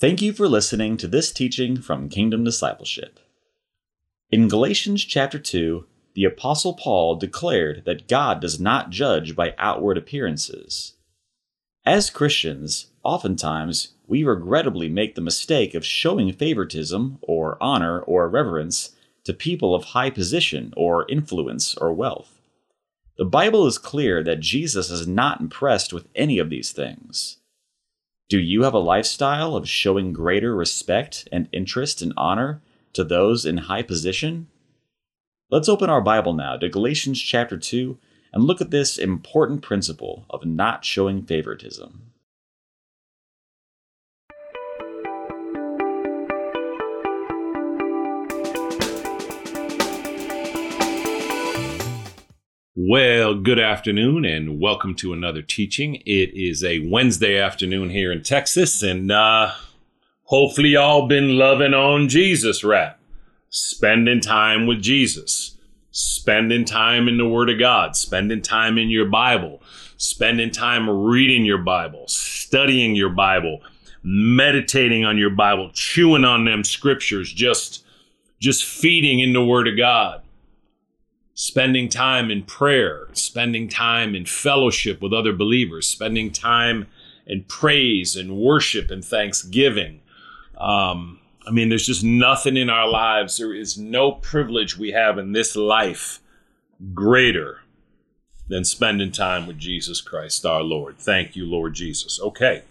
Thank you for listening to this teaching from Kingdom Discipleship. In Galatians chapter 2, the Apostle Paul declared that God does not judge by outward appearances. As Christians, oftentimes we regrettably make the mistake of showing favoritism or honor or reverence to people of high position or influence or wealth. The Bible is clear that Jesus is not impressed with any of these things. Do you have a lifestyle of showing greater respect and interest and honor to those in high position? Let's open our Bible now to Galatians chapter 2 and look at this important principle of not showing favoritism. Well, good afternoon and welcome to another teaching. It is a Wednesday afternoon here in Texas, and uh, hopefully, y'all been loving on Jesus rap, spending time with Jesus, spending time in the Word of God, spending time in your Bible, spending time reading your Bible, studying your Bible, meditating on your Bible, chewing on them scriptures, just just feeding in the Word of God spending time in prayer, spending time in fellowship with other believers, spending time in praise and worship and thanksgiving. Um, I mean, there's just nothing in our lives. There is no privilege we have in this life greater than spending time with Jesus Christ our Lord. Thank you, Lord Jesus. Okay.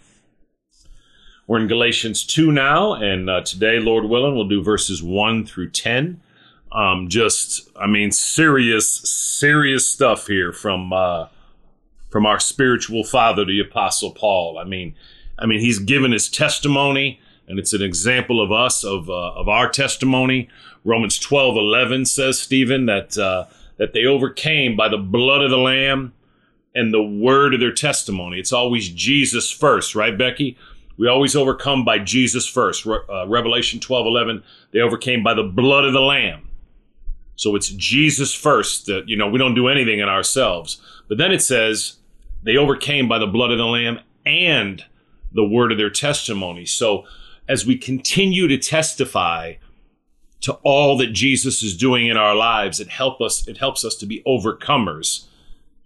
We're in Galatians 2 now, and uh, today, Lord willing, we'll do verses 1 through 10 um, just I mean serious serious stuff here from uh, from our spiritual father, the Apostle Paul. I mean, I mean he's given his testimony, and it's an example of us of uh, of our testimony. Romans twelve eleven says Stephen that uh, that they overcame by the blood of the Lamb and the word of their testimony. It's always Jesus first, right, Becky? We always overcome by Jesus first. Re- uh, Revelation twelve eleven. They overcame by the blood of the Lamb so it's Jesus first. That you know we don't do anything in ourselves. But then it says they overcame by the blood of the Lamb and the word of their testimony. So as we continue to testify to all that Jesus is doing in our lives, it help us. It helps us to be overcomers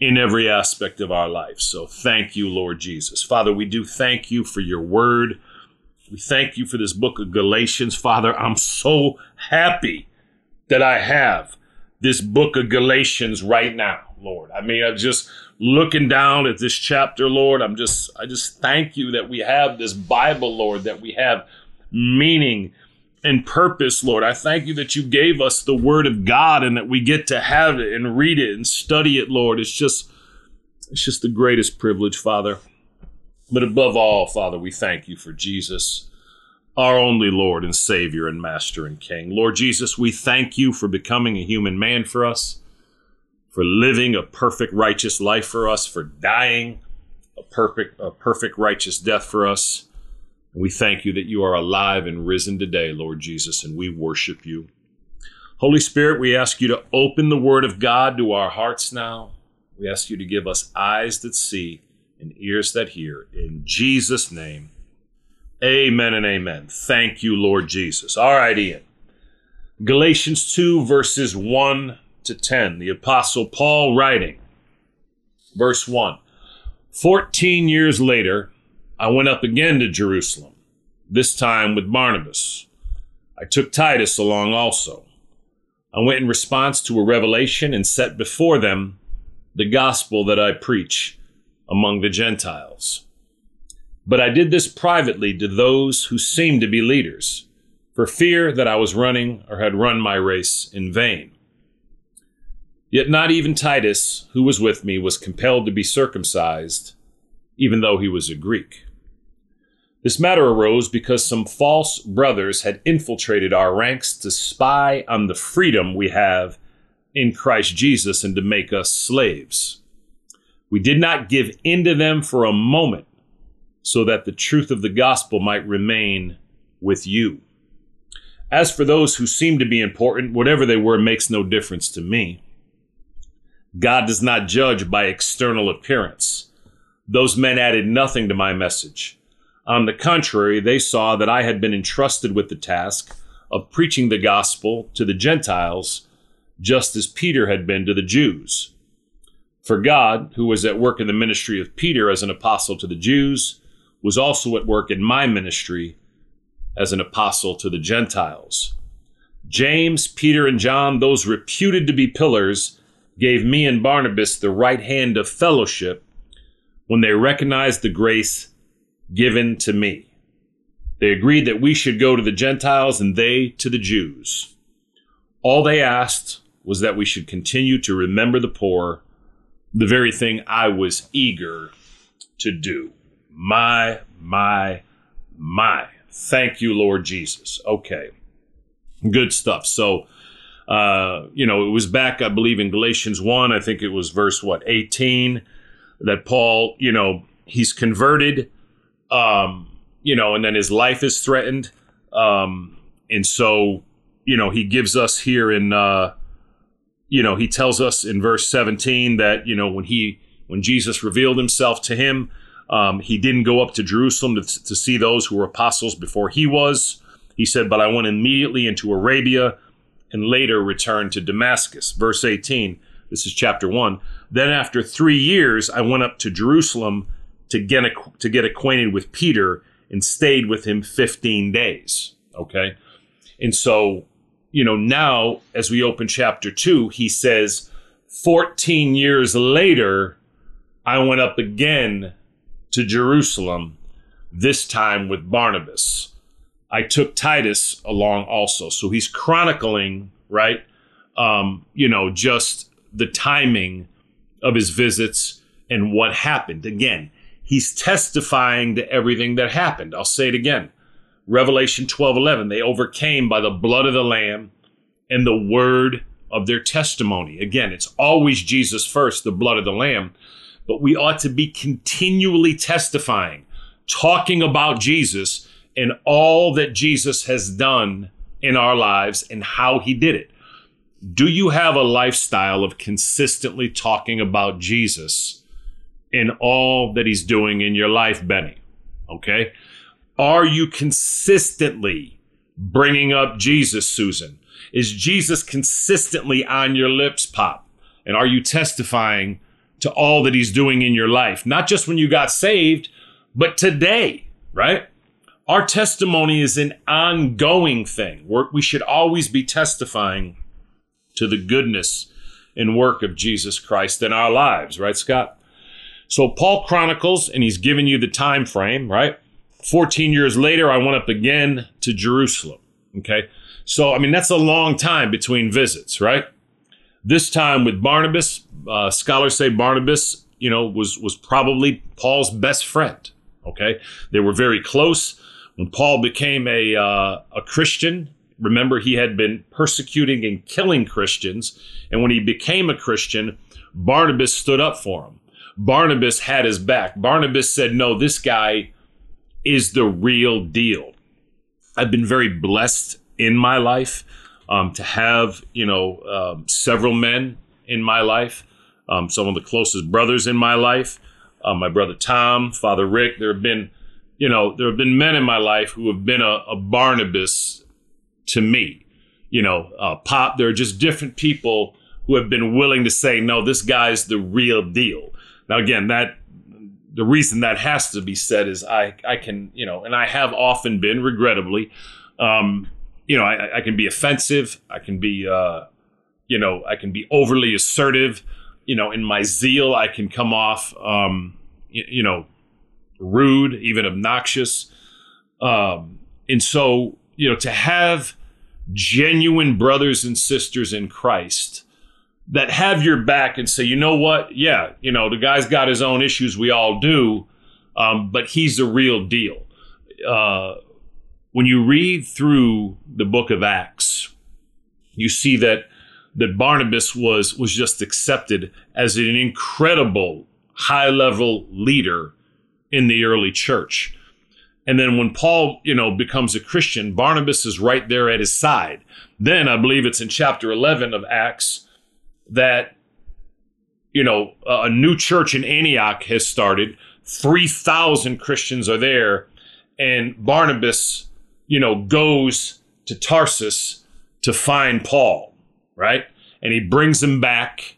in every aspect of our life. So thank you, Lord Jesus. Father, we do thank you for your word. We thank you for this book of Galatians. Father, I'm so happy that I have this book of Galatians right now, Lord. I mean, I'm just looking down at this chapter, Lord. I'm just, I just thank you that we have this Bible, Lord, that we have meaning and purpose, Lord. I thank you that you gave us the Word of God and that we get to have it and read it and study it, Lord. It's just, it's just the greatest privilege, Father. But above all, Father, we thank you for Jesus our only Lord and Savior and Master and King. Lord Jesus, we thank you for becoming a human man for us, for living a perfect righteous life for us, for dying a perfect a perfect righteous death for us. And we thank you that you are alive and risen today, Lord Jesus, and we worship you. Holy Spirit, we ask you to open the word of God to our hearts now. We ask you to give us eyes that see and ears that hear. In Jesus' name. Amen and amen. Thank you, Lord Jesus. All right, Ian. Galatians 2, verses 1 to 10. The Apostle Paul writing. Verse 1 Fourteen years later, I went up again to Jerusalem, this time with Barnabas. I took Titus along also. I went in response to a revelation and set before them the gospel that I preach among the Gentiles. But I did this privately to those who seemed to be leaders, for fear that I was running or had run my race in vain. Yet not even Titus, who was with me, was compelled to be circumcised, even though he was a Greek. This matter arose because some false brothers had infiltrated our ranks to spy on the freedom we have in Christ Jesus and to make us slaves. We did not give in to them for a moment so that the truth of the gospel might remain with you. As for those who seem to be important, whatever they were makes no difference to me. God does not judge by external appearance. Those men added nothing to my message. On the contrary, they saw that I had been entrusted with the task of preaching the gospel to the Gentiles, just as Peter had been to the Jews. For God, who was at work in the ministry of Peter as an apostle to the Jews, was also at work in my ministry as an apostle to the Gentiles. James, Peter, and John, those reputed to be pillars, gave me and Barnabas the right hand of fellowship when they recognized the grace given to me. They agreed that we should go to the Gentiles and they to the Jews. All they asked was that we should continue to remember the poor, the very thing I was eager to do. My, my, my. Thank you, Lord Jesus. Okay. Good stuff. So, uh, you know, it was back, I believe, in Galatians 1, I think it was verse, what, 18, that Paul, you know, he's converted, um, you know, and then his life is threatened. Um, and so, you know, he gives us here in, uh, you know, he tells us in verse 17 that, you know, when he, when Jesus revealed himself to him, um, he didn't go up to Jerusalem to, to see those who were apostles before he was. He said, But I went immediately into Arabia and later returned to Damascus. Verse 18, this is chapter 1. Then after three years, I went up to Jerusalem to get, to get acquainted with Peter and stayed with him 15 days. Okay. And so, you know, now as we open chapter 2, he says, 14 years later, I went up again to Jerusalem, this time with Barnabas. I took Titus along also. So he's chronicling, right? Um, you know, just the timing of his visits and what happened. Again, he's testifying to everything that happened. I'll say it again. Revelation 12 11, they overcame by the blood of the Lamb and the word of their testimony. Again, it's always Jesus first, the blood of the Lamb but we ought to be continually testifying, talking about Jesus and all that Jesus has done in our lives and how he did it. Do you have a lifestyle of consistently talking about Jesus in all that he's doing in your life, Benny? Okay. Are you consistently bringing up Jesus, Susan? Is Jesus consistently on your lips, Pop? And are you testifying to all that he's doing in your life, not just when you got saved, but today, right? Our testimony is an ongoing thing. We're, we should always be testifying to the goodness and work of Jesus Christ in our lives, right, Scott? So Paul chronicles, and he's giving you the time frame, right? 14 years later, I went up again to Jerusalem. Okay. So, I mean, that's a long time between visits, right? This time with Barnabas, uh, scholars say Barnabas, you know, was was probably Paul's best friend. Okay, they were very close. When Paul became a uh, a Christian, remember he had been persecuting and killing Christians, and when he became a Christian, Barnabas stood up for him. Barnabas had his back. Barnabas said, "No, this guy is the real deal." I've been very blessed in my life um, to have you know um, several men in my life, um, some of the closest brothers in my life, uh, my brother Tom, Father Rick. There have been you know there have been men in my life who have been a, a Barnabas to me. You know, uh, Pop. There are just different people who have been willing to say, no, this guy's the real deal. Now, again, that the reason that has to be said is I I can you know, and I have often been regrettably. Um, you know, I, I can be offensive. I can be, uh, you know, I can be overly assertive. You know, in my zeal, I can come off, um, you, you know, rude, even obnoxious. Um, and so, you know, to have genuine brothers and sisters in Christ that have your back and say, you know what? Yeah, you know, the guy's got his own issues. We all do. Um, but he's the real deal. Uh, when you read through the book of Acts, you see that that Barnabas was was just accepted as an incredible high level leader in the early church. And then when Paul, you know, becomes a Christian, Barnabas is right there at his side. Then I believe it's in chapter 11 of Acts that you know, a new church in Antioch has started. 3,000 Christians are there and Barnabas, you know, goes to Tarsus to find Paul, right? And he brings him back.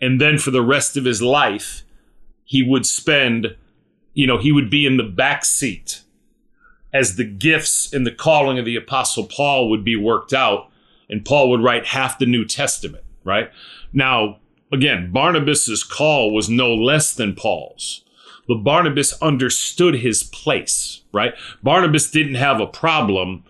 And then for the rest of his life, he would spend, you know, he would be in the back seat as the gifts and the calling of the apostle Paul would be worked out and Paul would write half the New Testament, right? Now, again, Barnabas's call was no less than Paul's. But Barnabas understood his place, right? Barnabas didn't have a problem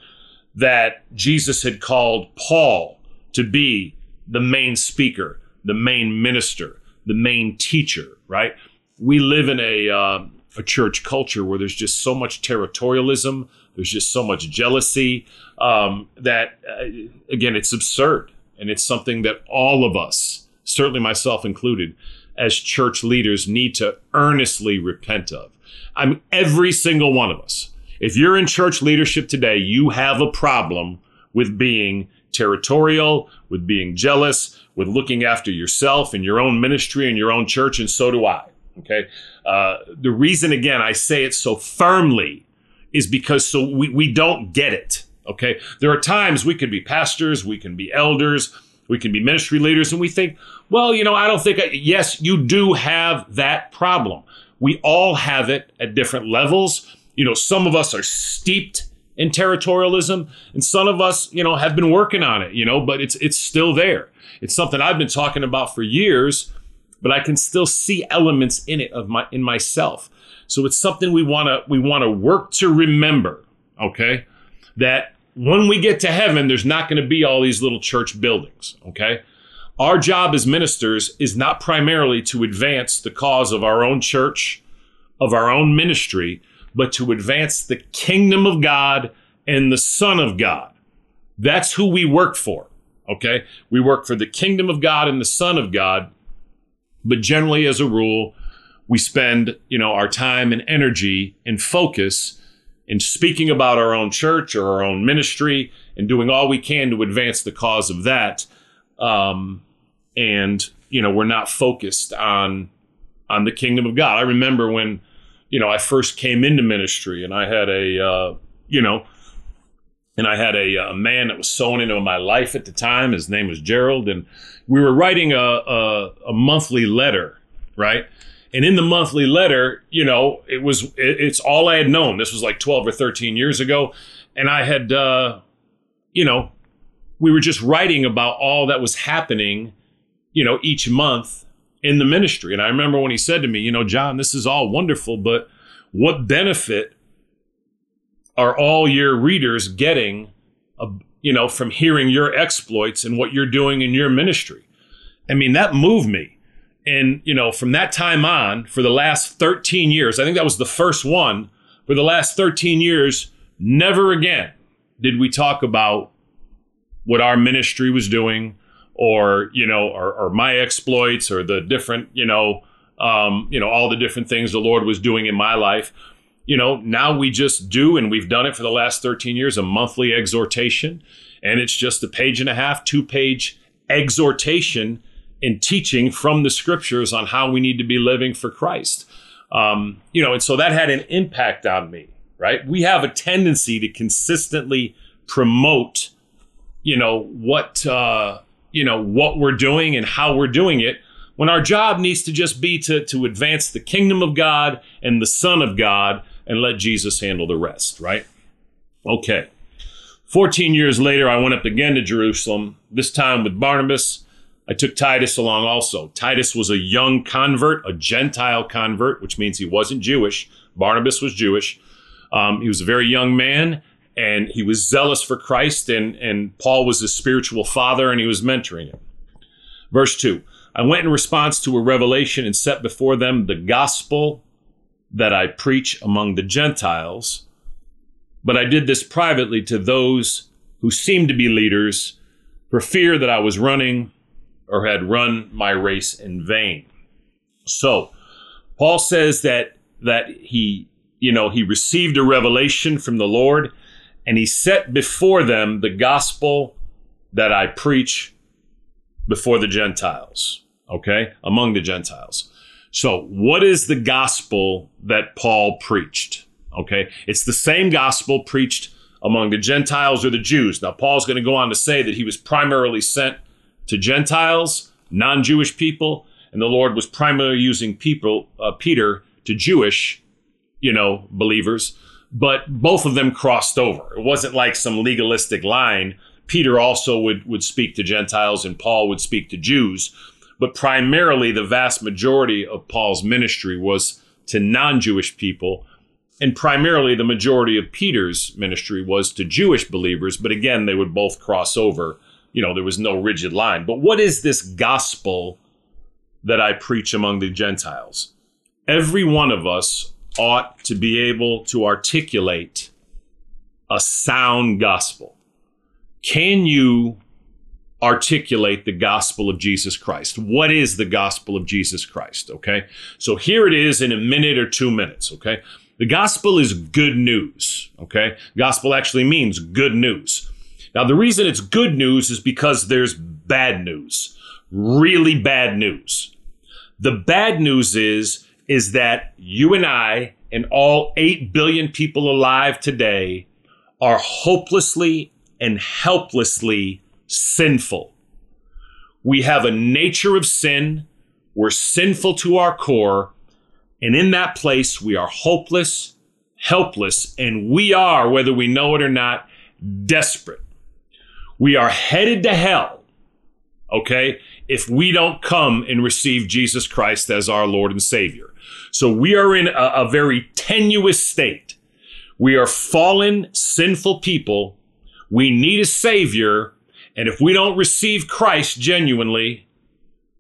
that Jesus had called Paul to be the main speaker, the main minister, the main teacher, right? We live in a uh, a church culture where there's just so much territorialism, there's just so much jealousy um, that, uh, again, it's absurd. And it's something that all of us, certainly myself included, as church leaders need to earnestly repent of. I'm every single one of us. If you're in church leadership today, you have a problem with being territorial, with being jealous, with looking after yourself and your own ministry and your own church, and so do I. Okay. Uh, the reason, again, I say it so firmly is because so we, we don't get it. Okay. There are times we can be pastors, we can be elders, we can be ministry leaders, and we think, well, you know, I don't think, I, yes, you do have that problem. We all have it at different levels. You know, some of us are steeped in territorialism, and some of us, you know, have been working on it, you know, but it's it's still there. It's something I've been talking about for years but I can still see elements in it of my in myself. So it's something we want to we want to work to remember, okay? That when we get to heaven there's not going to be all these little church buildings, okay? Our job as ministers is not primarily to advance the cause of our own church, of our own ministry, but to advance the kingdom of God and the Son of God. That's who we work for. Okay. We work for the kingdom of God and the Son of God but generally, as a rule, we spend, you know, our time and energy and focus in speaking about our own church or our own ministry and doing all we can to advance the cause of that. Um, and you know, we're not focused on on the kingdom of God. I remember when, you know, I first came into ministry and I had a, uh, you know, and I had a, a, man that was sown into my life at the time. His name was Gerald, and we were writing a, a, a monthly letter, right? And in the monthly letter, you know, it was it, it's all I had known. This was like twelve or thirteen years ago, and I had, uh, you know, we were just writing about all that was happening, you know, each month in the ministry. And I remember when he said to me, you know, John, this is all wonderful, but what benefit are all your readers getting, a, you know, from hearing your exploits and what you're doing in your ministry? I mean, that moved me. And, you know, from that time on, for the last 13 years, I think that was the first one, for the last 13 years, never again did we talk about what our ministry was doing or, you know, or, or my exploits or the different, you know, um, you know, all the different things the Lord was doing in my life you know, now we just do, and we've done it for the last 13 years, a monthly exhortation. And it's just a page and a half, two page exhortation and teaching from the scriptures on how we need to be living for Christ. Um, you know, and so that had an impact on me, right? We have a tendency to consistently promote, you know, what, uh, you know, what we're doing and how we're doing it when our job needs to just be to, to advance the kingdom of God and the Son of God and let Jesus handle the rest, right? Okay. 14 years later, I went up again to Jerusalem, this time with Barnabas. I took Titus along also. Titus was a young convert, a Gentile convert, which means he wasn't Jewish. Barnabas was Jewish. Um, he was a very young man and he was zealous for Christ, and, and Paul was his spiritual father and he was mentoring him. Verse 2 I went in response to a revelation and set before them the gospel that I preach among the Gentiles, but I did this privately to those who seemed to be leaders for fear that I was running or had run my race in vain. So, Paul says that that he, you know, he received a revelation from the Lord and he set before them the gospel that I preach before the Gentiles, okay? Among the Gentiles. So, what is the gospel that Paul preached? Okay. It's the same gospel preached among the Gentiles or the Jews. Now, Paul's going to go on to say that he was primarily sent to Gentiles, non Jewish people, and the Lord was primarily using people, uh, Peter to Jewish, you know, believers. But both of them crossed over. It wasn't like some legalistic line. Peter also would, would speak to Gentiles and Paul would speak to Jews. But primarily, the vast majority of Paul's ministry was to non Jewish people and primarily the majority of Peter's ministry was to Jewish believers, but again, they would both cross over. You know, there was no rigid line. But what is this gospel that I preach among the Gentiles? Every one of us ought to be able to articulate a sound gospel. Can you articulate the gospel of Jesus Christ? What is the gospel of Jesus Christ? Okay. So here it is in a minute or two minutes. Okay. The gospel is good news. Okay. Gospel actually means good news. Now, the reason it's good news is because there's bad news, really bad news. The bad news is, is that you and I and all 8 billion people alive today are hopelessly and helplessly sinful. We have a nature of sin. We're sinful to our core. And in that place, we are hopeless, helpless, and we are, whether we know it or not, desperate. We are headed to hell, okay, if we don't come and receive Jesus Christ as our Lord and Savior. So we are in a, a very tenuous state. We are fallen, sinful people. We need a Savior. And if we don't receive Christ genuinely,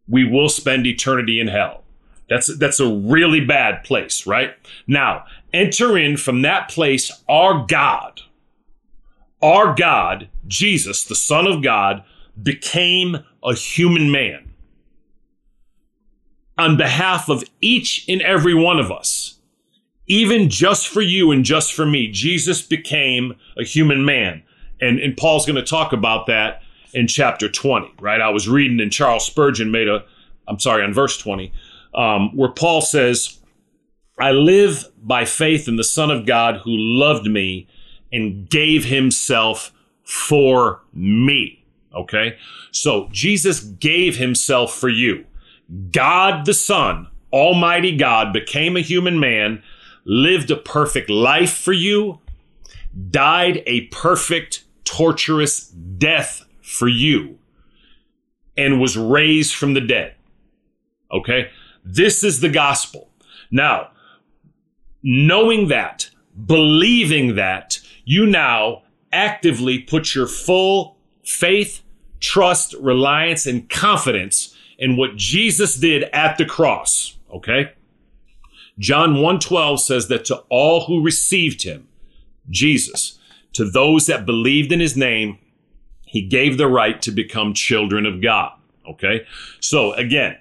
we will spend eternity in hell. That's that's a really bad place, right? Now, enter in from that place our God. Our God, Jesus, the Son of God, became a human man on behalf of each and every one of us. Even just for you and just for me, Jesus became a human man. And, and Paul's going to talk about that in chapter 20, right? I was reading and Charles Spurgeon made a, I'm sorry, on verse 20, um, where Paul says, I live by faith in the Son of God who loved me and gave himself for me. Okay? So Jesus gave himself for you. God the Son, Almighty God, became a human man, lived a perfect life for you, died a perfect, torturous death for you, and was raised from the dead. Okay? This is the gospel. Now, knowing that, believing that, you now actively put your full faith, trust, reliance, and confidence in what Jesus did at the cross. Okay? John 1:12 says that to all who received him, Jesus, to those that believed in his name, he gave the right to become children of God. Okay? So again,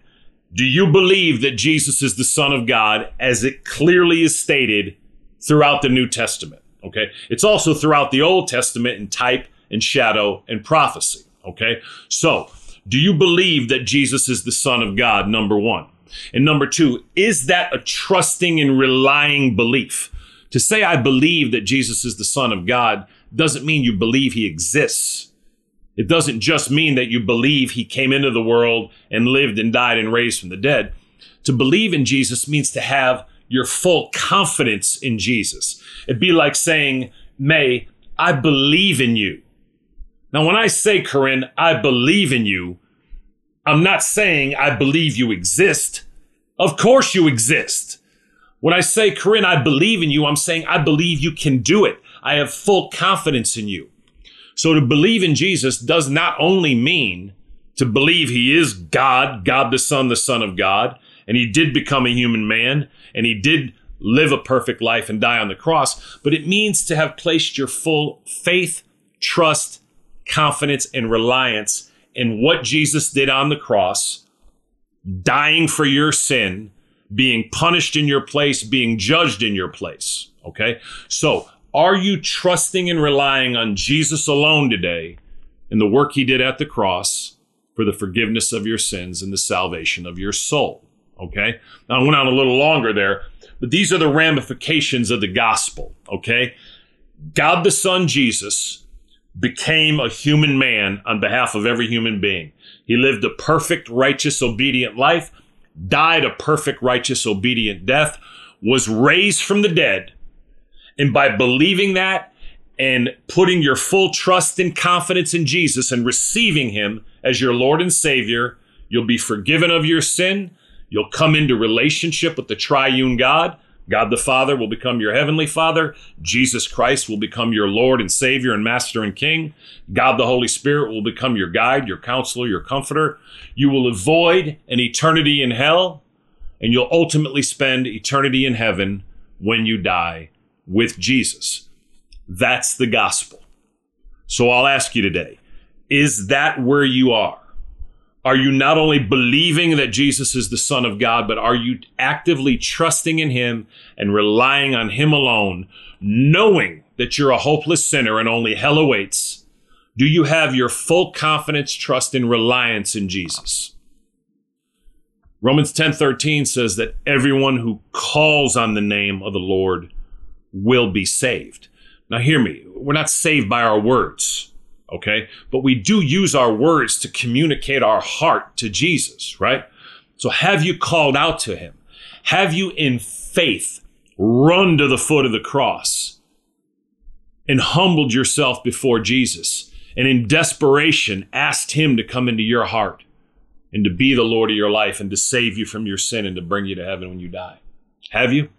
do you believe that Jesus is the Son of God as it clearly is stated throughout the New Testament? Okay. It's also throughout the Old Testament in type and shadow and prophecy. Okay. So, do you believe that Jesus is the Son of God? Number one. And number two, is that a trusting and relying belief? To say I believe that Jesus is the Son of God doesn't mean you believe he exists. It doesn't just mean that you believe he came into the world and lived and died and raised from the dead. To believe in Jesus means to have your full confidence in Jesus. It'd be like saying, May, I believe in you. Now, when I say, Corinne, I believe in you, I'm not saying I believe you exist. Of course you exist. When I say, Corinne, I believe in you, I'm saying I believe you can do it. I have full confidence in you. So to believe in Jesus does not only mean to believe he is God, God the Son, the Son of God, and he did become a human man, and he did live a perfect life and die on the cross, but it means to have placed your full faith, trust, confidence, and reliance in what Jesus did on the cross, dying for your sin, being punished in your place, being judged in your place. Okay? So are you trusting and relying on Jesus alone today and the work he did at the cross for the forgiveness of your sins and the salvation of your soul? Okay. Now, I went on a little longer there, but these are the ramifications of the gospel. Okay. God the Son, Jesus, became a human man on behalf of every human being. He lived a perfect, righteous, obedient life, died a perfect, righteous, obedient death, was raised from the dead. And by believing that and putting your full trust and confidence in Jesus and receiving him as your Lord and Savior, you'll be forgiven of your sin. You'll come into relationship with the triune God. God the Father will become your heavenly Father. Jesus Christ will become your Lord and Savior and Master and King. God the Holy Spirit will become your guide, your counselor, your comforter. You will avoid an eternity in hell, and you'll ultimately spend eternity in heaven when you die with Jesus. That's the gospel. So I'll ask you today is that where you are? Are you not only believing that Jesus is the Son of God, but are you actively trusting in Him and relying on Him alone, knowing that you're a hopeless sinner and only hell awaits? Do you have your full confidence, trust, and reliance in Jesus? Romans 10:13 says that everyone who calls on the name of the Lord will be saved. Now hear me, we're not saved by our words okay? But we do use our words to communicate our heart to Jesus, right? So have you called out to him? Have you in faith run to the foot of the cross and humbled yourself before Jesus and in desperation asked him to come into your heart and to be the Lord of your life and to save you from your sin and to bring you to heaven when you die? Have you?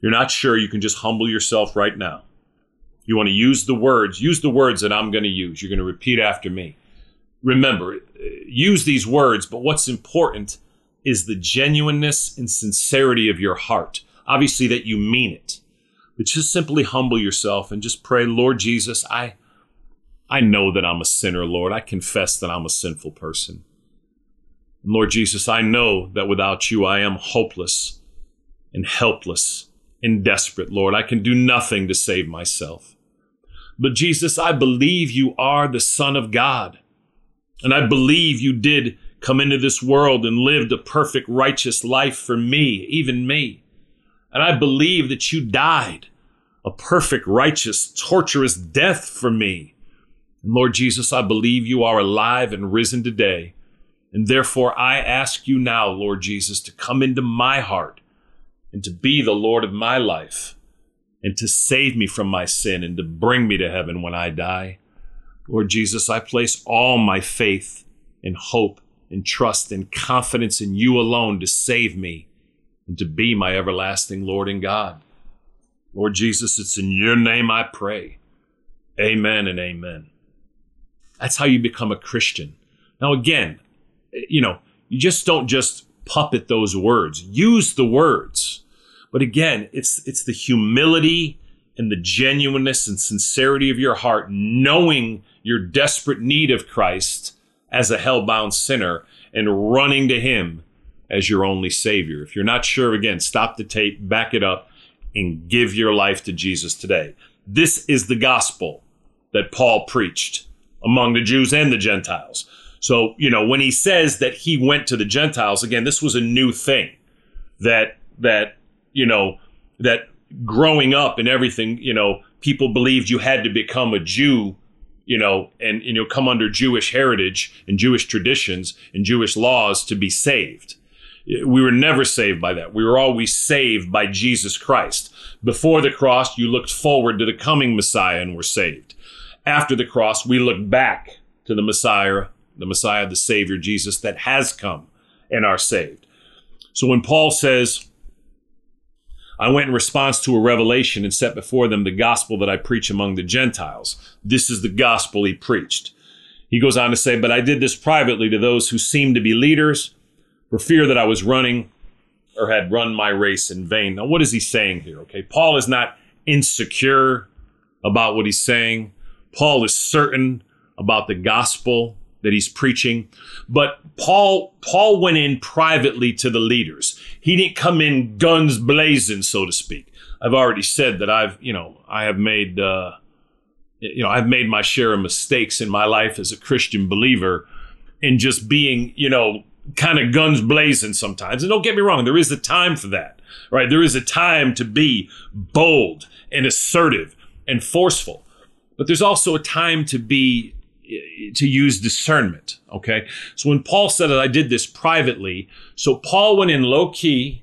You're not sure you can just humble yourself right now you want to use the words, use the words that I'm going to use. You're going to repeat after me. Remember, uh, use these words, but what's important is the genuineness and sincerity of your heart. Obviously, that you mean it. But just simply humble yourself and just pray, Lord Jesus, I, I know that I'm a sinner, Lord. I confess that I'm a sinful person. Lord Jesus, I know that without you, I am hopeless and helpless and desperate, Lord. I can do nothing to save myself. But Jesus, I believe you are the Son of God. And I believe you did come into this world and lived a perfect, righteous life for me, even me. And I believe that you died a perfect, righteous, torturous death for me. And Lord Jesus, I believe you are alive and risen today. And therefore, I ask you now, Lord Jesus, to come into my heart and to be the Lord of my life and to save me from my sin and to bring me to heaven when I die. Lord Jesus, I place all my faith and hope and trust and confidence in you alone to save me and to be my everlasting Lord and God. Lord Jesus, it's in your name I pray. Amen and amen. That's how you become a Christian. Now, again, you know, you just don't just puppet those words. Use the words. But again, it's it's the humility and the genuineness and sincerity of your heart, knowing your desperate need of Christ as a hell-bound sinner and running to him as your only savior. If you're not sure, again, stop the tape, back it up, and give your life to Jesus today. This is the gospel that Paul preached among the Jews and the Gentiles. So, you know, when he says that he went to the Gentiles, again, this was a new thing that that you know, that growing up and everything, you know, people believed you had to become a Jew, you know, and, you know, come under Jewish heritage and Jewish traditions and Jewish laws to be saved. We were never saved by that. We were always saved by Jesus Christ. Before the cross, you looked forward to the coming Messiah and were saved. After the cross, we look back to the Messiah, the Messiah, the Savior, Jesus that has come and are saved. So when Paul says, I went in response to a revelation and set before them the gospel that I preach among the Gentiles. This is the gospel he preached. He goes on to say, But I did this privately to those who seemed to be leaders for fear that I was running or had run my race in vain. Now, what is he saying here? Okay, Paul is not insecure about what he's saying. Paul is certain about the gospel that he's preaching. But Paul, Paul went in privately to the leaders. He didn't come in guns blazing, so to speak. I've already said that I've, you know, I have made, uh, you know, I've made my share of mistakes in my life as a Christian believer in just being, you know, kind of guns blazing sometimes. And don't get me wrong, there is a time for that, right? There is a time to be bold and assertive and forceful. But there's also a time to be to use discernment, okay? So when Paul said that I did this privately, so Paul went in low key,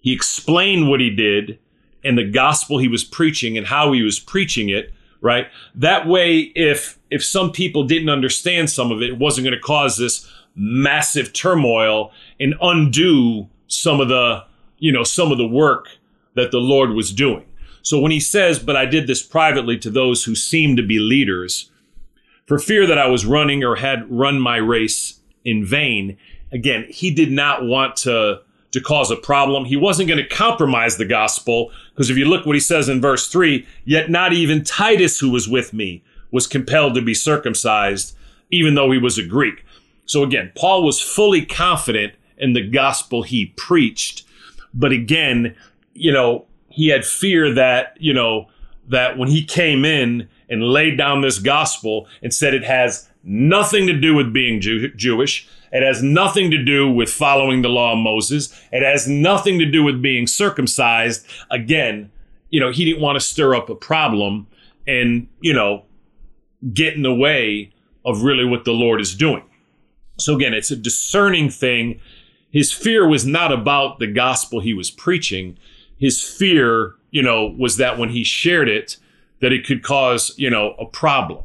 he explained what he did and the gospel he was preaching and how he was preaching it, right? That way if if some people didn't understand some of it, it wasn't going to cause this massive turmoil and undo some of the, you know, some of the work that the Lord was doing. So when he says, but I did this privately to those who seem to be leaders, for fear that I was running or had run my race in vain, again, he did not want to, to cause a problem. He wasn't going to compromise the gospel, because if you look what he says in verse 3, yet not even Titus, who was with me, was compelled to be circumcised, even though he was a Greek. So again, Paul was fully confident in the gospel he preached. But again, you know, he had fear that, you know, that when he came in and laid down this gospel and said it has nothing to do with being Jew- Jewish, it has nothing to do with following the law of Moses, it has nothing to do with being circumcised. Again, you know, he didn't want to stir up a problem and, you know, get in the way of really what the Lord is doing. So again, it's a discerning thing. His fear was not about the gospel he was preaching his fear, you know, was that when he shared it, that it could cause, you know, a problem.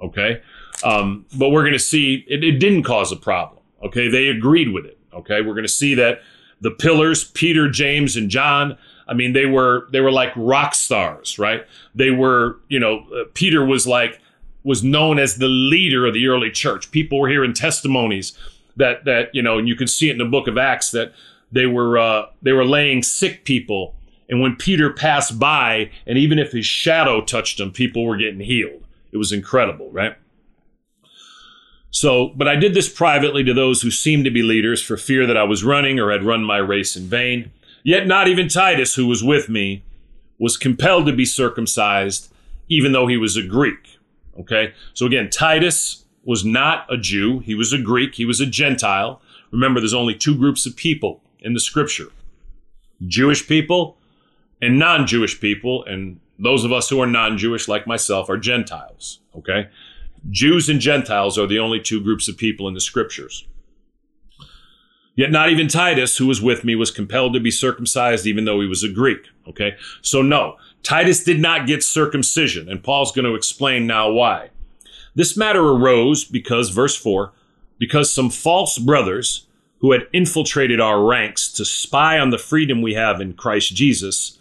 Okay. Um, but we're going to see it, it didn't cause a problem. Okay. They agreed with it. Okay. We're going to see that the pillars, Peter, James, and John, I mean, they were, they were like rock stars, right? They were, you know, uh, Peter was like, was known as the leader of the early church. People were hearing testimonies that, that, you know, and you can see it in the book of Acts that they were uh, they were laying sick people, and when Peter passed by, and even if his shadow touched him, people were getting healed. It was incredible, right? So, but I did this privately to those who seemed to be leaders for fear that I was running or had run my race in vain. Yet not even Titus, who was with me, was compelled to be circumcised, even though he was a Greek. Okay? So again, Titus was not a Jew. He was a Greek. He was a Gentile. Remember, there's only two groups of people in the scripture Jewish people and non Jewish people. And those of us who are non Jewish, like myself, are Gentiles. Okay? Jews and Gentiles are the only two groups of people in the scriptures. Yet not even Titus, who was with me, was compelled to be circumcised, even though he was a Greek. Okay? So, no, Titus did not get circumcision, and Paul's going to explain now why. This matter arose because, verse 4, because some false brothers who had infiltrated our ranks to spy on the freedom we have in Christ Jesus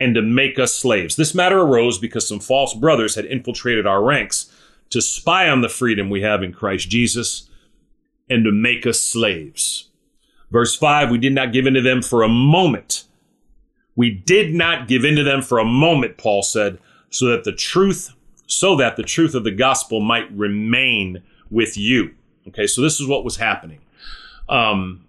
and to make us slaves. This matter arose because some false brothers had infiltrated our ranks to spy on the freedom we have in Christ Jesus and to make us slaves. Verse 5 We did not give in to them for a moment. We did not give in to them for a moment, Paul said, so that the truth, so that the truth of the gospel might remain with you. Okay, so this is what was happening um,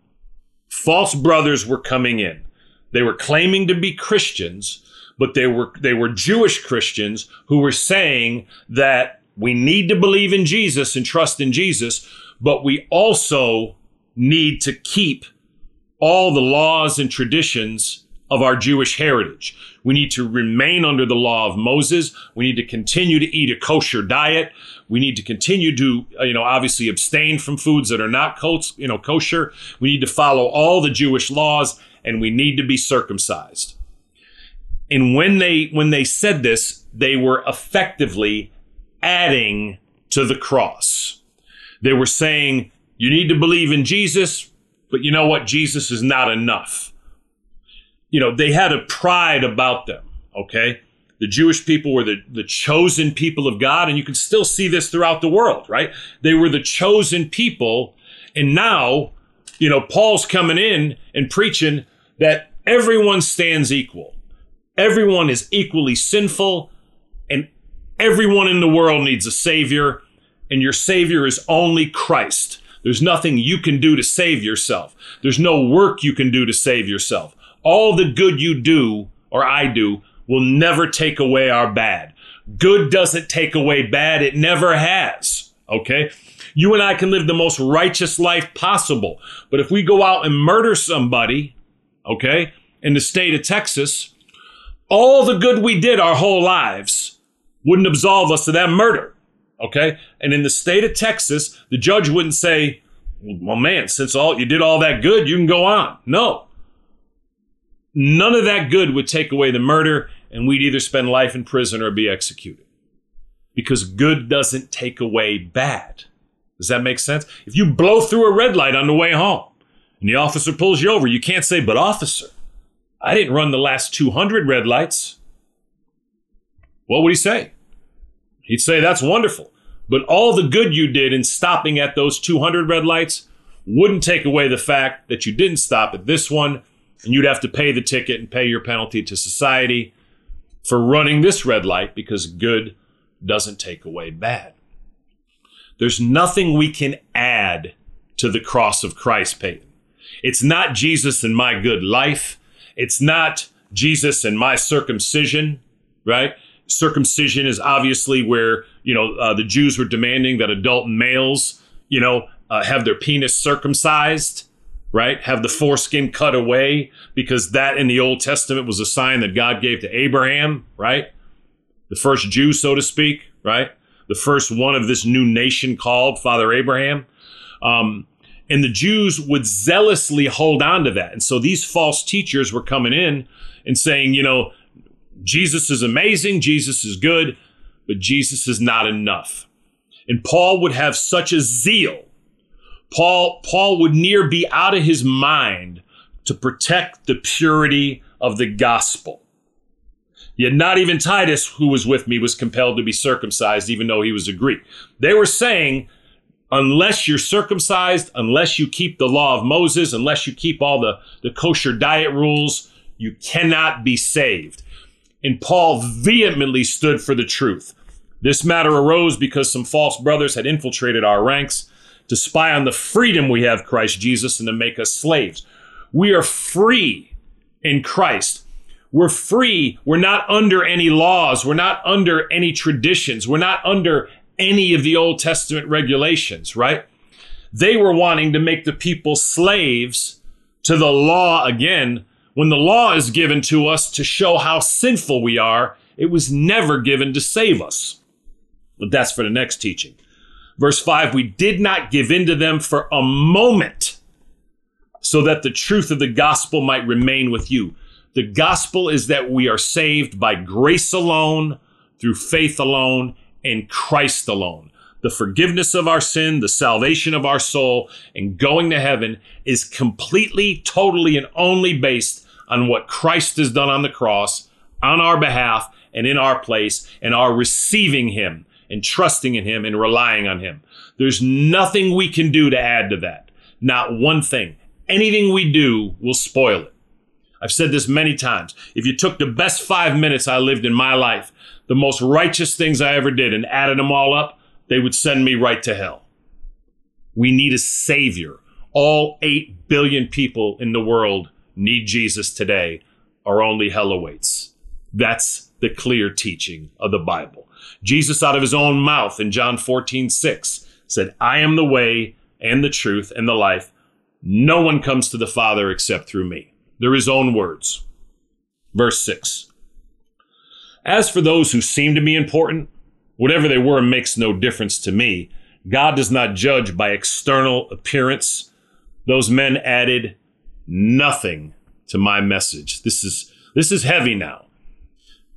false brothers were coming in. They were claiming to be Christians, but they were they were Jewish Christians who were saying that we need to believe in Jesus and trust in Jesus, but we also need to keep all the laws and traditions of our Jewish heritage. We need to remain under the law of Moses. We need to continue to eat a kosher diet. We need to continue to, you know, obviously abstain from foods that are not you know, kosher. We need to follow all the Jewish laws and we need to be circumcised. And when they when they said this, they were effectively adding to the cross. They were saying, you need to believe in Jesus, but you know what? Jesus is not enough you know, they had a pride about them, okay? The Jewish people were the, the chosen people of God, and you can still see this throughout the world, right? They were the chosen people, and now, you know, Paul's coming in and preaching that everyone stands equal. Everyone is equally sinful, and everyone in the world needs a Savior, and your Savior is only Christ. There's nothing you can do to save yourself. There's no work you can do to save yourself all the good you do, or I do, will never take away our bad. Good doesn't take away bad. It never has. Okay. You and I can live the most righteous life possible. But if we go out and murder somebody, okay, in the state of Texas, all the good we did our whole lives wouldn't absolve us of that murder. Okay. And in the state of Texas, the judge wouldn't say, well, man, since all you did all that good, you can go on. No. None of that good would take away the murder, and we'd either spend life in prison or be executed. Because good doesn't take away bad. Does that make sense? If you blow through a red light on the way home and the officer pulls you over, you can't say, but officer, I didn't run the last 200 red lights. What would he say? He'd say, That's wonderful. But all the good you did in stopping at those 200 red lights wouldn't take away the fact that you didn't stop at this one, and you'd have to pay the ticket and pay your penalty to society for running this red light because good doesn't take away bad. There's nothing we can add to the cross of Christ, Peyton. It's not Jesus and my good life. It's not Jesus and my circumcision, right? circumcision is obviously where you know uh, the Jews were demanding that adult males, you know, uh, have their penis circumcised, right? Have the foreskin cut away because that in the Old Testament was a sign that God gave to Abraham, right? The first Jew, so to speak, right? The first one of this new nation called Father Abraham. Um, and the Jews would zealously hold on to that. And so these false teachers were coming in and saying, you know, Jesus is amazing, Jesus is good, but Jesus is not enough. And Paul would have such a zeal. Paul, Paul would near be out of his mind to protect the purity of the gospel. Yet not even Titus, who was with me, was compelled to be circumcised, even though he was a Greek. They were saying, unless you're circumcised, unless you keep the law of Moses, unless you keep all the, the kosher diet rules, you cannot be saved and Paul vehemently stood for the truth. This matter arose because some false brothers had infiltrated our ranks to spy on the freedom we have Christ Jesus and to make us slaves. We are free in Christ. We're free. We're not under any laws. We're not under any traditions. We're not under any of the Old Testament regulations, right? They were wanting to make the people slaves to the law again when the law is given to us to show how sinful we are, it was never given to save us. But that's for the next teaching. Verse 5 We did not give in to them for a moment so that the truth of the gospel might remain with you. The gospel is that we are saved by grace alone, through faith alone, in Christ alone. The forgiveness of our sin, the salvation of our soul, and going to heaven is completely, totally, and only based on what Christ has done on the cross on our behalf and in our place and our receiving Him and trusting in Him and relying on Him. There's nothing we can do to add to that. Not one thing. Anything we do will spoil it. I've said this many times. If you took the best five minutes I lived in my life, the most righteous things I ever did, and added them all up, they would send me right to hell. We need a savior. All 8 billion people in the world need Jesus today or only hell awaits. That's the clear teaching of the Bible. Jesus, out of his own mouth in John 14, 6, said, I am the way and the truth and the life. No one comes to the Father except through me. They're his own words. Verse 6. As for those who seem to be important, whatever they were makes no difference to me. God does not judge by external appearance. Those men added nothing to my message. This is this is heavy now.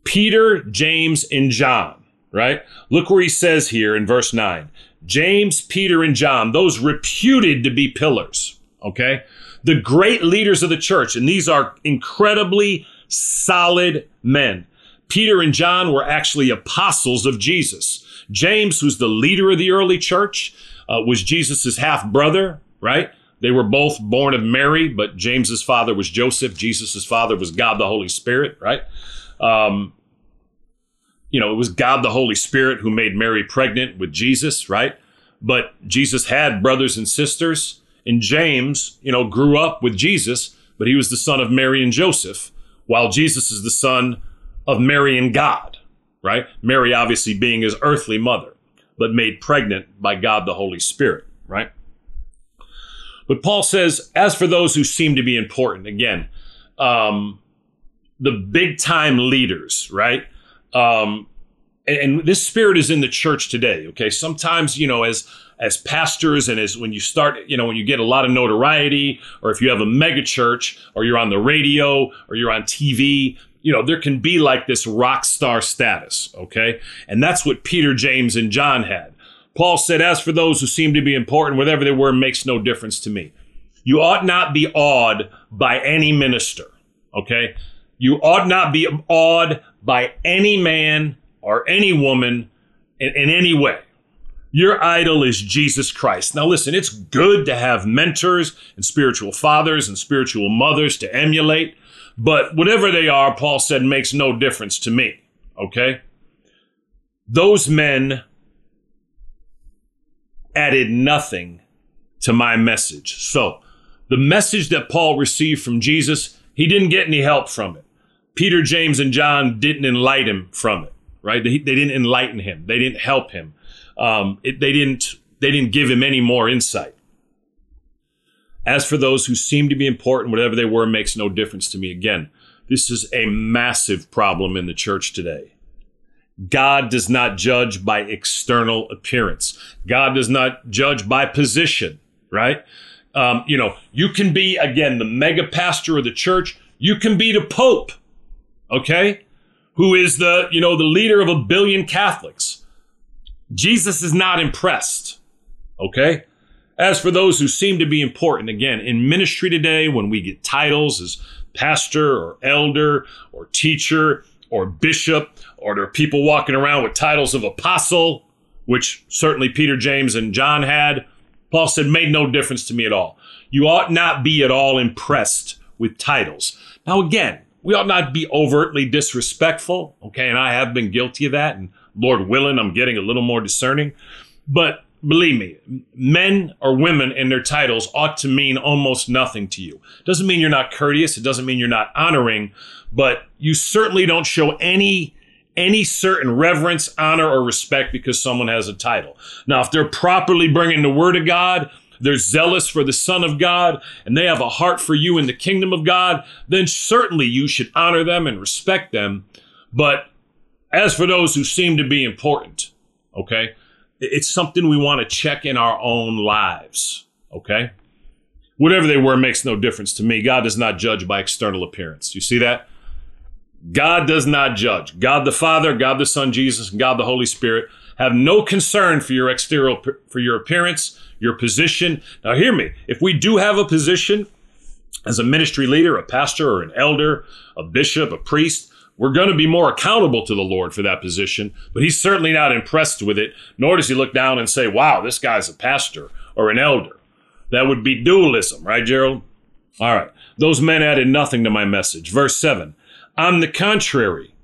Peter, James, and John, right? Look where he says here in verse 9. James, Peter, and John, those reputed to be pillars, okay? The great leaders of the church, and these are incredibly solid men. Peter and John were actually apostles of Jesus. James, who's the leader of the early church, uh, was Jesus' half brother, right? They were both born of Mary, but James's father was Joseph. Jesus's father was God the Holy Spirit, right? Um, you know, it was God the Holy Spirit who made Mary pregnant with Jesus, right? But Jesus had brothers and sisters, and James, you know, grew up with Jesus, but he was the son of Mary and Joseph, while Jesus is the son of Mary and God, right? Mary obviously being his earthly mother. but made pregnant by God the Holy Spirit, right? But Paul says, as for those who seem to be important, again, um, the big time leaders, right? Um, and, and this spirit is in the church today. Okay, sometimes you know, as as pastors and as when you start, you know, when you get a lot of notoriety, or if you have a mega church, or you're on the radio, or you're on TV, you know, there can be like this rock star status. Okay, and that's what Peter, James, and John had. Paul said, As for those who seem to be important, whatever they were makes no difference to me. You ought not be awed by any minister, okay? You ought not be awed by any man or any woman in, in any way. Your idol is Jesus Christ. Now, listen, it's good to have mentors and spiritual fathers and spiritual mothers to emulate, but whatever they are, Paul said, makes no difference to me, okay? Those men added nothing to my message. So, the message that Paul received from Jesus, he didn't get any help from it. Peter, James, and John didn't enlighten him from it, right? They, they didn't enlighten him. They didn't help him. Um, it, they didn't. They didn't give him any more insight. As for those who seem to be important, whatever they were makes no difference to me. Again, this is a massive problem in the church today. God does not judge by external appearance. God does not judge by position, right? Um, you know, you can be, again, the mega pastor of the church. You can be the Pope, okay? Who is the, you know, the leader of a billion Catholics. Jesus is not impressed, okay? As for those who seem to be important, again, in ministry today, when we get titles as pastor or elder or teacher or bishop, or there are people walking around with titles of apostle, which certainly Peter, James, and John had. Paul said, made no difference to me at all. You ought not be at all impressed with titles. Now, again, we ought not be overtly disrespectful, okay? And I have been guilty of that, and Lord willing, I'm getting a little more discerning. But believe me, men or women and their titles ought to mean almost nothing to you. Doesn't mean you're not courteous. It doesn't mean you're not honoring, but you certainly don't show any any certain reverence, honor, or respect because someone has a title. Now, if they're properly bringing the word of God, they're zealous for the Son of God, and they have a heart for you in the kingdom of God, then certainly you should honor them and respect them. But as for those who seem to be important, okay, it's something we want to check in our own lives, okay? Whatever they were makes no difference to me. God does not judge by external appearance. You see that? God does not judge. God the Father, God the Son, Jesus, and God the Holy Spirit have no concern for your exterior, for your appearance, your position. Now, hear me. If we do have a position as a ministry leader, a pastor, or an elder, a bishop, a priest, we're going to be more accountable to the Lord for that position, but He's certainly not impressed with it, nor does He look down and say, wow, this guy's a pastor or an elder. That would be dualism, right, Gerald? All right. Those men added nothing to my message. Verse 7 on the contrary,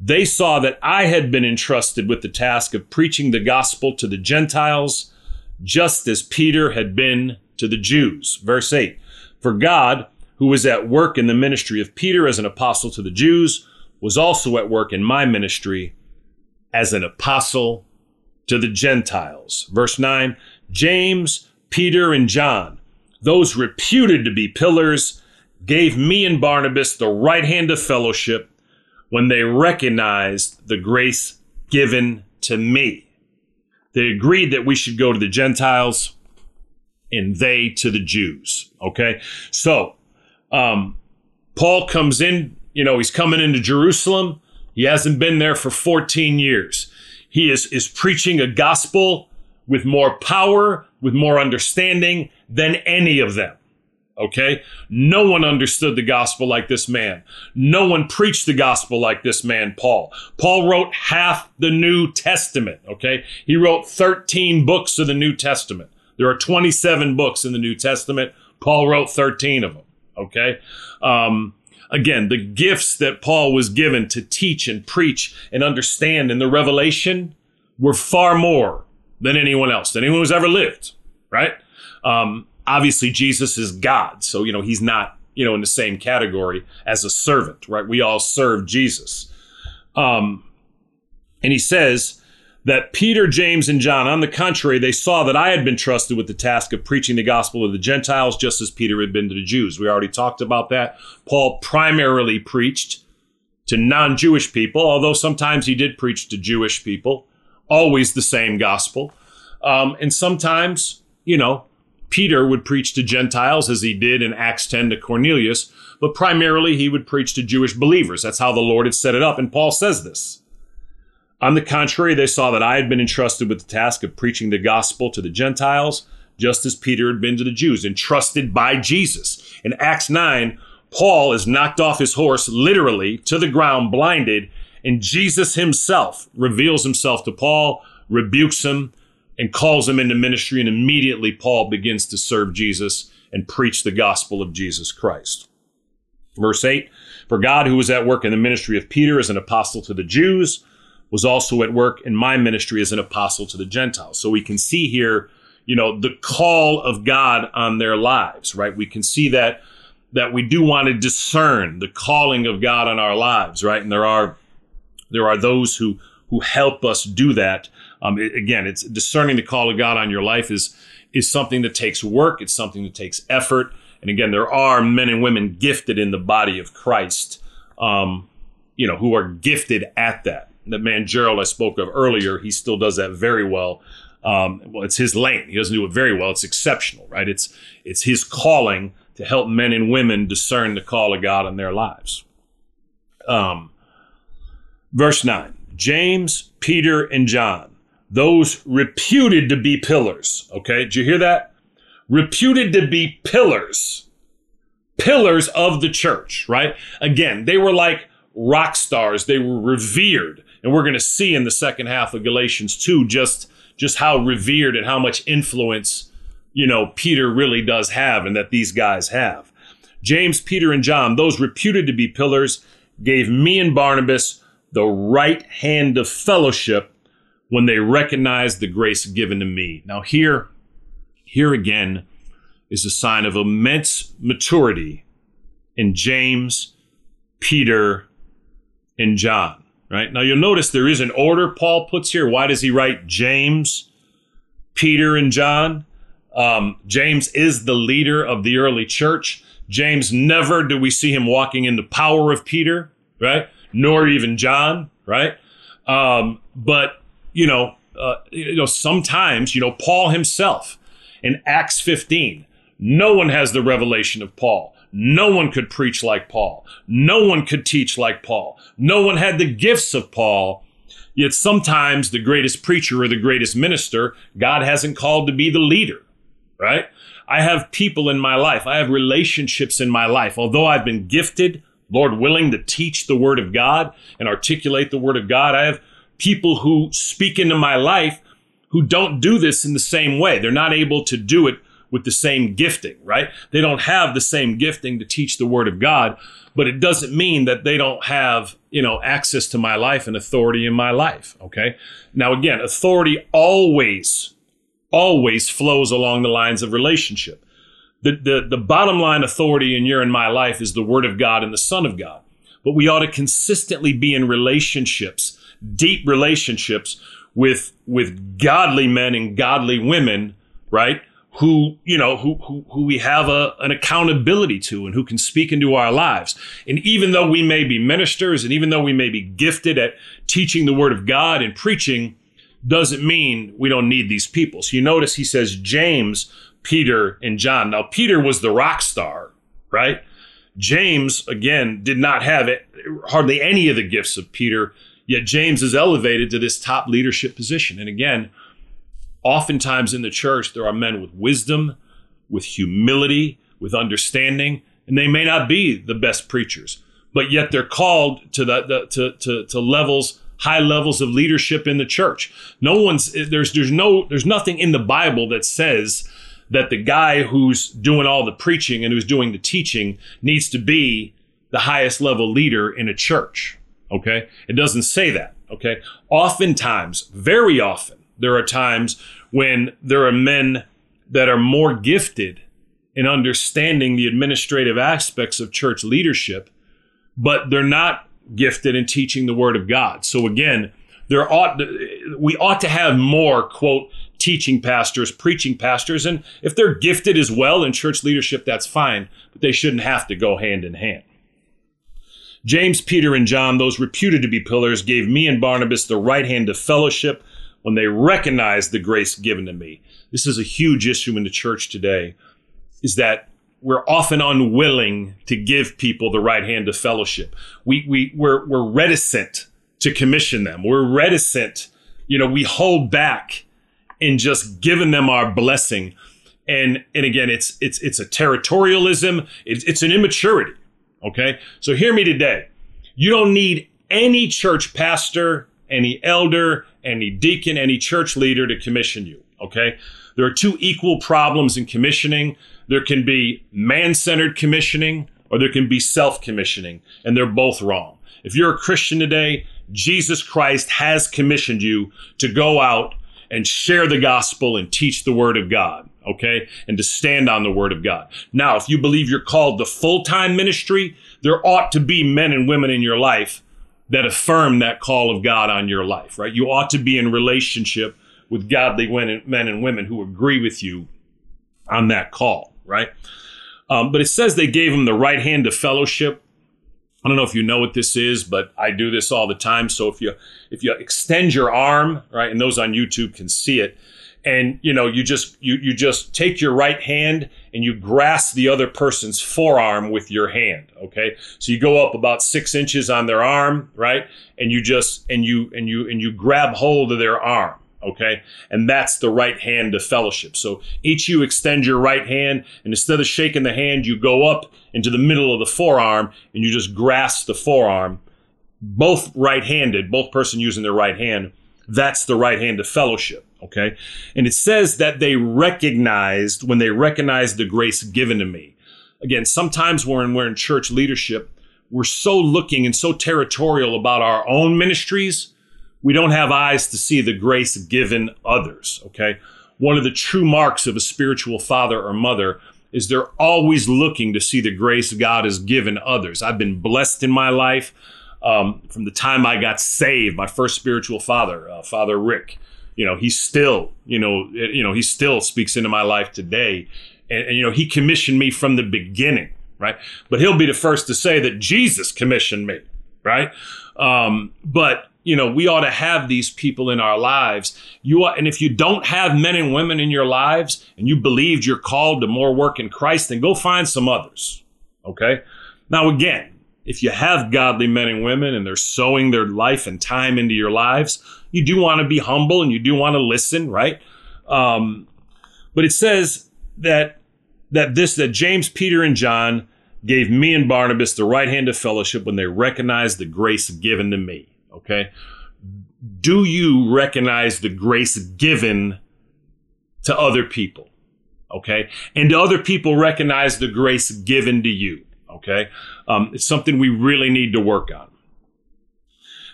they saw that I had been entrusted with the task of preaching the gospel to the Gentiles, just as Peter had been to the Jews. Verse 8 For God, who was at work in the ministry of Peter as an apostle to the Jews, was also at work in my ministry as an apostle to the Gentiles. Verse 9 James, Peter, and John, those reputed to be pillars, gave me and Barnabas the right hand of fellowship when they recognized the grace given to me. They agreed that we should go to the Gentiles and they to the Jews. Okay. So, um, Paul comes in, you know, he's coming into Jerusalem. He hasn't been there for 14 years. He is, is preaching a gospel with more power, with more understanding than any of them. Okay. No one understood the gospel like this man. No one preached the gospel like this man, Paul. Paul wrote half the New Testament. Okay. He wrote 13 books of the New Testament. There are 27 books in the New Testament. Paul wrote 13 of them. Okay. Um, again, the gifts that Paul was given to teach and preach and understand in the revelation were far more than anyone else, than anyone who's ever lived. Right. Um, obviously Jesus is God. So, you know, he's not, you know, in the same category as a servant, right? We all serve Jesus. Um, and he says, that Peter, James, and John, on the contrary, they saw that I had been trusted with the task of preaching the gospel to the Gentiles, just as Peter had been to the Jews. We already talked about that. Paul primarily preached to non Jewish people, although sometimes he did preach to Jewish people, always the same gospel. Um, and sometimes, you know, Peter would preach to Gentiles as he did in Acts 10 to Cornelius, but primarily he would preach to Jewish believers. That's how the Lord had set it up. And Paul says this. On the contrary, they saw that I had been entrusted with the task of preaching the gospel to the Gentiles, just as Peter had been to the Jews, entrusted by Jesus. In Acts 9, Paul is knocked off his horse, literally to the ground, blinded, and Jesus himself reveals himself to Paul, rebukes him, and calls him into ministry. And immediately, Paul begins to serve Jesus and preach the gospel of Jesus Christ. Verse 8 For God, who was at work in the ministry of Peter as an apostle to the Jews, was also at work in my ministry as an apostle to the Gentiles. So we can see here, you know, the call of God on their lives, right? We can see that that we do want to discern the calling of God on our lives, right? And there are there are those who who help us do that. Um, it, again, it's discerning the call of God on your life is is something that takes work. It's something that takes effort. And again, there are men and women gifted in the body of Christ, um, you know, who are gifted at that. That man Gerald I spoke of earlier, he still does that very well. Um, well, it's his lane. He doesn't do it very well. It's exceptional, right? It's it's his calling to help men and women discern the call of God in their lives. Um, verse 9 James, Peter, and John, those reputed to be pillars. Okay, did you hear that? Reputed to be pillars, pillars of the church, right? Again, they were like rock stars, they were revered. And we're going to see in the second half of Galatians 2 just, just how revered and how much influence you know, Peter really does have and that these guys have. James, Peter, and John, those reputed to be pillars, gave me and Barnabas the right hand of fellowship when they recognized the grace given to me. Now, here, here again is a sign of immense maturity in James, Peter, and John. Right now, you'll notice there is an order Paul puts here. Why does he write James, Peter, and John? Um, James is the leader of the early church. James never do we see him walking in the power of Peter, right? Nor even John, right? Um, but you know, uh, you know, sometimes you know Paul himself in Acts 15, no one has the revelation of Paul. No one could preach like Paul. No one could teach like Paul. No one had the gifts of Paul. Yet sometimes the greatest preacher or the greatest minister, God hasn't called to be the leader right? I have people in my life. I have relationships in my life. Although I've been gifted, Lord willing, to teach the word of God and articulate the word of God, I have people who speak into my life who don't do this in the same way. They're not able to do it with the same gifting, right? They don't have the same gifting to teach the word of God, but it doesn't mean that they don't have, you know, access to my life and authority in my life, okay? Now again, authority always always flows along the lines of relationship. The, the, the bottom line authority in your and my life is the Word of God and the Son of God. But we ought to consistently be in relationships, deep relationships with, with godly men and godly women, right? Who, you know, who, who, who we have a, an accountability to and who can speak into our lives. And even though we may be ministers and even though we may be gifted at teaching the Word of God and preaching, doesn't mean we don't need these people. So you notice he says James, Peter, and John. Now, Peter was the rock star, right? James, again, did not have it, hardly any of the gifts of Peter, yet James is elevated to this top leadership position. And again, oftentimes in the church, there are men with wisdom, with humility, with understanding, and they may not be the best preachers, but yet they're called to the, the to, to, to levels high levels of leadership in the church. No one's there's there's no there's nothing in the Bible that says that the guy who's doing all the preaching and who's doing the teaching needs to be the highest level leader in a church. Okay? It doesn't say that. Okay? Oftentimes, very often, there are times when there are men that are more gifted in understanding the administrative aspects of church leadership, but they're not gifted in teaching the word of God. So again, there ought we ought to have more, quote, teaching pastors, preaching pastors. And if they're gifted as well in church leadership, that's fine, but they shouldn't have to go hand in hand. James, Peter, and John, those reputed to be pillars, gave me and Barnabas the right hand of fellowship when they recognize the grace given to me. This is a huge issue in the church today, is that we're often unwilling to give people the right hand of fellowship. We, we, we're, we're reticent to commission them. We're reticent, you know, we hold back in just giving them our blessing. And, and again, it's, it's, it's a territorialism. It's, it's an immaturity. Okay. So hear me today. You don't need any church pastor, any elder, any deacon, any church leader to commission you. Okay. There are two equal problems in commissioning. There can be man centered commissioning or there can be self commissioning, and they're both wrong. If you're a Christian today, Jesus Christ has commissioned you to go out and share the gospel and teach the word of God, okay? And to stand on the word of God. Now, if you believe you're called to full time ministry, there ought to be men and women in your life that affirm that call of God on your life, right? You ought to be in relationship with godly men and women who agree with you on that call, right? Um, but it says they gave him the right hand of fellowship. I don't know if you know what this is, but I do this all the time. So if you if you extend your arm, right, and those on YouTube can see it, and you know you just you you just take your right hand and you grasp the other person's forearm with your hand okay? So you go up about six inches on their arm right? And you just and you and you and you grab hold of their arm okay? And that's the right hand of fellowship. So each you extend your right hand and instead of shaking the hand you go up into the middle of the forearm and you just grasp the forearm both right-handed both person using their right hand that's the right hand of fellowship okay and it says that they recognized when they recognized the grace given to me again sometimes when we're in church leadership we're so looking and so territorial about our own ministries we don't have eyes to see the grace given others. Okay. One of the true marks of a spiritual father or mother is they're always looking to see the grace God has given others. I've been blessed in my life um, from the time I got saved. My first spiritual father, uh, Father Rick, you know, he still, you know, it, you know, he still speaks into my life today, and, and you know, he commissioned me from the beginning, right? But he'll be the first to say that Jesus commissioned me, right? Um, but you know, we ought to have these people in our lives. You are, and if you don't have men and women in your lives and you believed you're called to more work in Christ, then go find some others. Okay. Now, again, if you have godly men and women and they're sowing their life and time into your lives, you do want to be humble and you do want to listen, right? Um, but it says that that this that James, Peter, and John gave me and Barnabas the right hand of fellowship when they recognized the grace given to me. Okay. Do you recognize the grace given to other people? Okay. And do other people recognize the grace given to you? Okay. Um, it's something we really need to work on.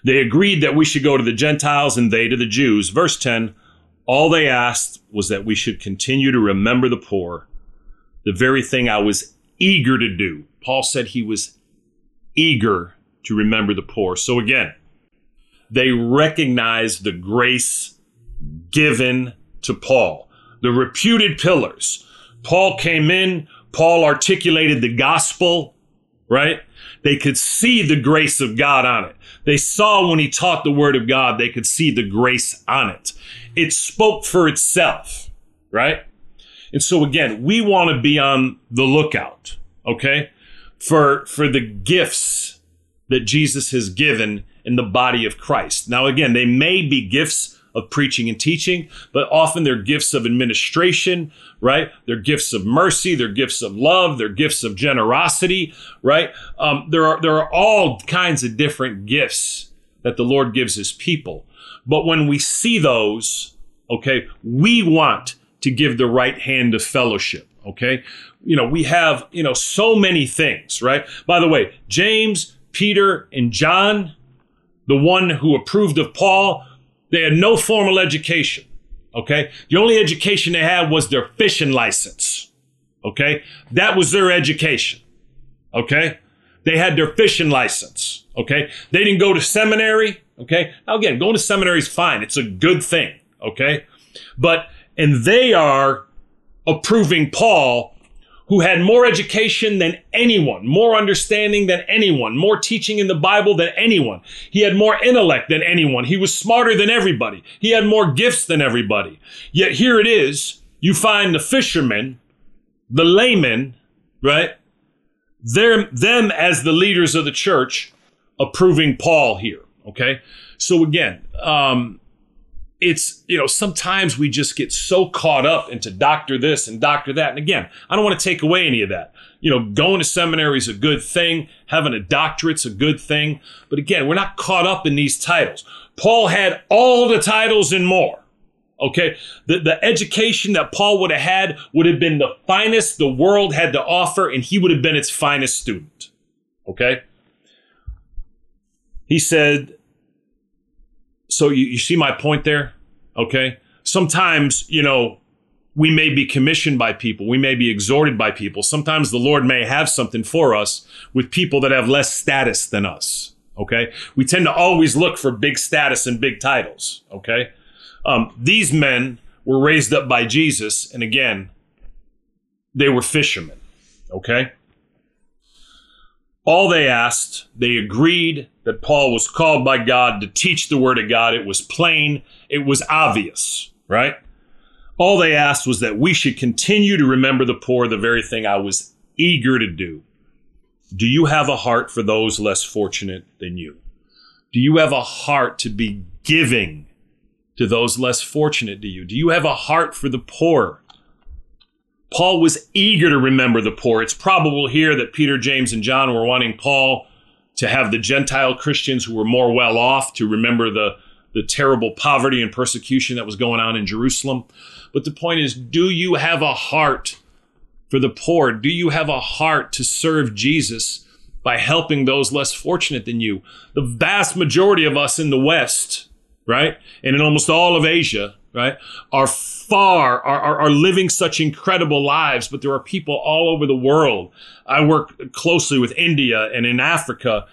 They agreed that we should go to the Gentiles and they to the Jews. Verse 10 all they asked was that we should continue to remember the poor, the very thing I was eager to do. Paul said he was eager to remember the poor. So again, they recognized the grace given to Paul. The reputed pillars. Paul came in, Paul articulated the gospel, right? They could see the grace of God on it. They saw when he taught the word of God, they could see the grace on it. It spoke for itself, right? And so again, we want to be on the lookout, okay? For, for the gifts that Jesus has given in the body of Christ. Now, again, they may be gifts of preaching and teaching, but often they're gifts of administration, right? They're gifts of mercy, they're gifts of love, they're gifts of generosity, right? Um, there are there are all kinds of different gifts that the Lord gives His people. But when we see those, okay, we want to give the right hand of fellowship. Okay, you know we have you know so many things, right? By the way, James, Peter, and John the one who approved of Paul, they had no formal education. Okay. The only education they had was their fishing license. Okay. That was their education. Okay. They had their fishing license. Okay. They didn't go to seminary. Okay. Now again, going to seminary is fine. It's a good thing. Okay. But, and they are approving Paul who had more education than anyone, more understanding than anyone, more teaching in the Bible than anyone. He had more intellect than anyone. He was smarter than everybody. He had more gifts than everybody. Yet here it is. You find the fishermen, the laymen, right? They're, them as the leaders of the church approving Paul here. Okay. So again, um, it's you know sometimes we just get so caught up into doctor this and doctor that. And again i don't want to take away any of that. You know going to seminary is a good thing. Having a doctorate's a good thing. But again we're not caught up in these titles. Paul had all the titles and more okay? The, the education that paul would have had would have been the finest the world had to offer and he would have been its finest student okay? He said so you, you see my point there? Okay. Sometimes, you know, we may be commissioned by people. We may be exhorted by people. Sometimes the Lord may have something for us with people that have less status than us. Okay. We tend to always look for big status and big titles. Okay. Um, these men were raised up by Jesus. And again, they were fishermen. Okay. All they asked, they agreed that Paul was called by God to teach the word of God. It was plain, it was obvious, right? All they asked was that we should continue to remember the poor, the very thing I was eager to do. Do you have a heart for those less fortunate than you? Do you have a heart to be giving to those less fortunate to you? Do you have a heart for the poor? Paul was eager to remember the poor. It's probable here that Peter, James, and John were wanting Paul to have the Gentile Christians who were more well off to remember the, the terrible poverty and persecution that was going on in Jerusalem. But the point is, do you have a heart for the poor? Do you have a heart to serve Jesus by helping those less fortunate than you? The vast majority of us in the West, right, and in almost all of Asia, right, are far, are, are, are living such incredible lives, but there are people all over the world. I work closely with India and in Africa,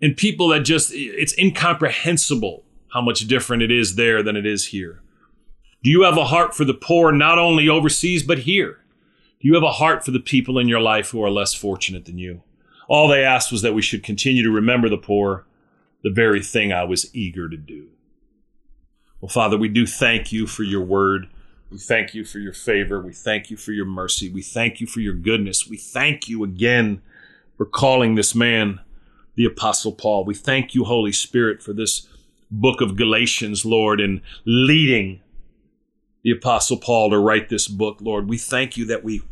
and people that just, it's incomprehensible how much different it is there than it is here. Do you have a heart for the poor, not only overseas, but here? Do you have a heart for the people in your life who are less fortunate than you? All they asked was that we should continue to remember the poor, the very thing I was eager to do. Well, Father, we do thank you for your word. We thank you for your favor. We thank you for your mercy. We thank you for your goodness. We thank you again for calling this man the Apostle Paul. We thank you, Holy Spirit, for this book of Galatians, Lord, and leading the Apostle Paul to write this book, Lord. We thank you that we,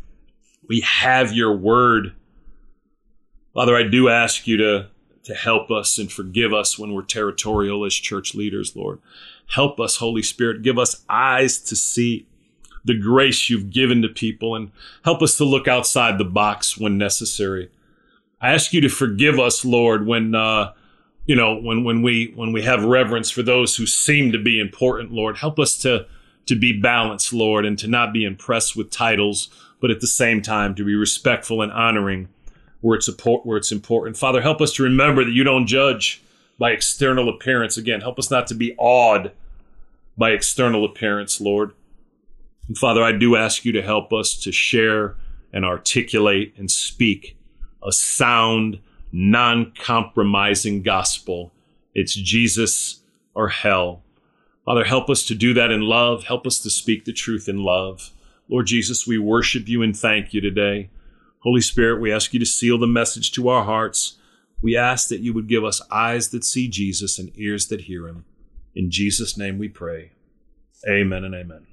we have your word. Father, I do ask you to, to help us and forgive us when we're territorial as church leaders, Lord. Help us, Holy Spirit. Give us eyes to see the grace you've given to people and help us to look outside the box when necessary. I ask you to forgive us, Lord, when, uh, you know, when, when we, when we have reverence for those who seem to be important, Lord. Help us to, to be balanced, Lord, and to not be impressed with titles, but at the same time to be respectful and honoring where it's, where it's important. Father, help us to remember that you don't judge by external appearance. Again, help us not to be awed by external appearance, Lord. And Father, I do ask you to help us to share and articulate and speak a sound, non compromising gospel. It's Jesus or hell. Father, help us to do that in love. Help us to speak the truth in love. Lord Jesus, we worship you and thank you today. Holy Spirit, we ask you to seal the message to our hearts. We ask that you would give us eyes that see Jesus and ears that hear him. In Jesus' name we pray. Amen and amen.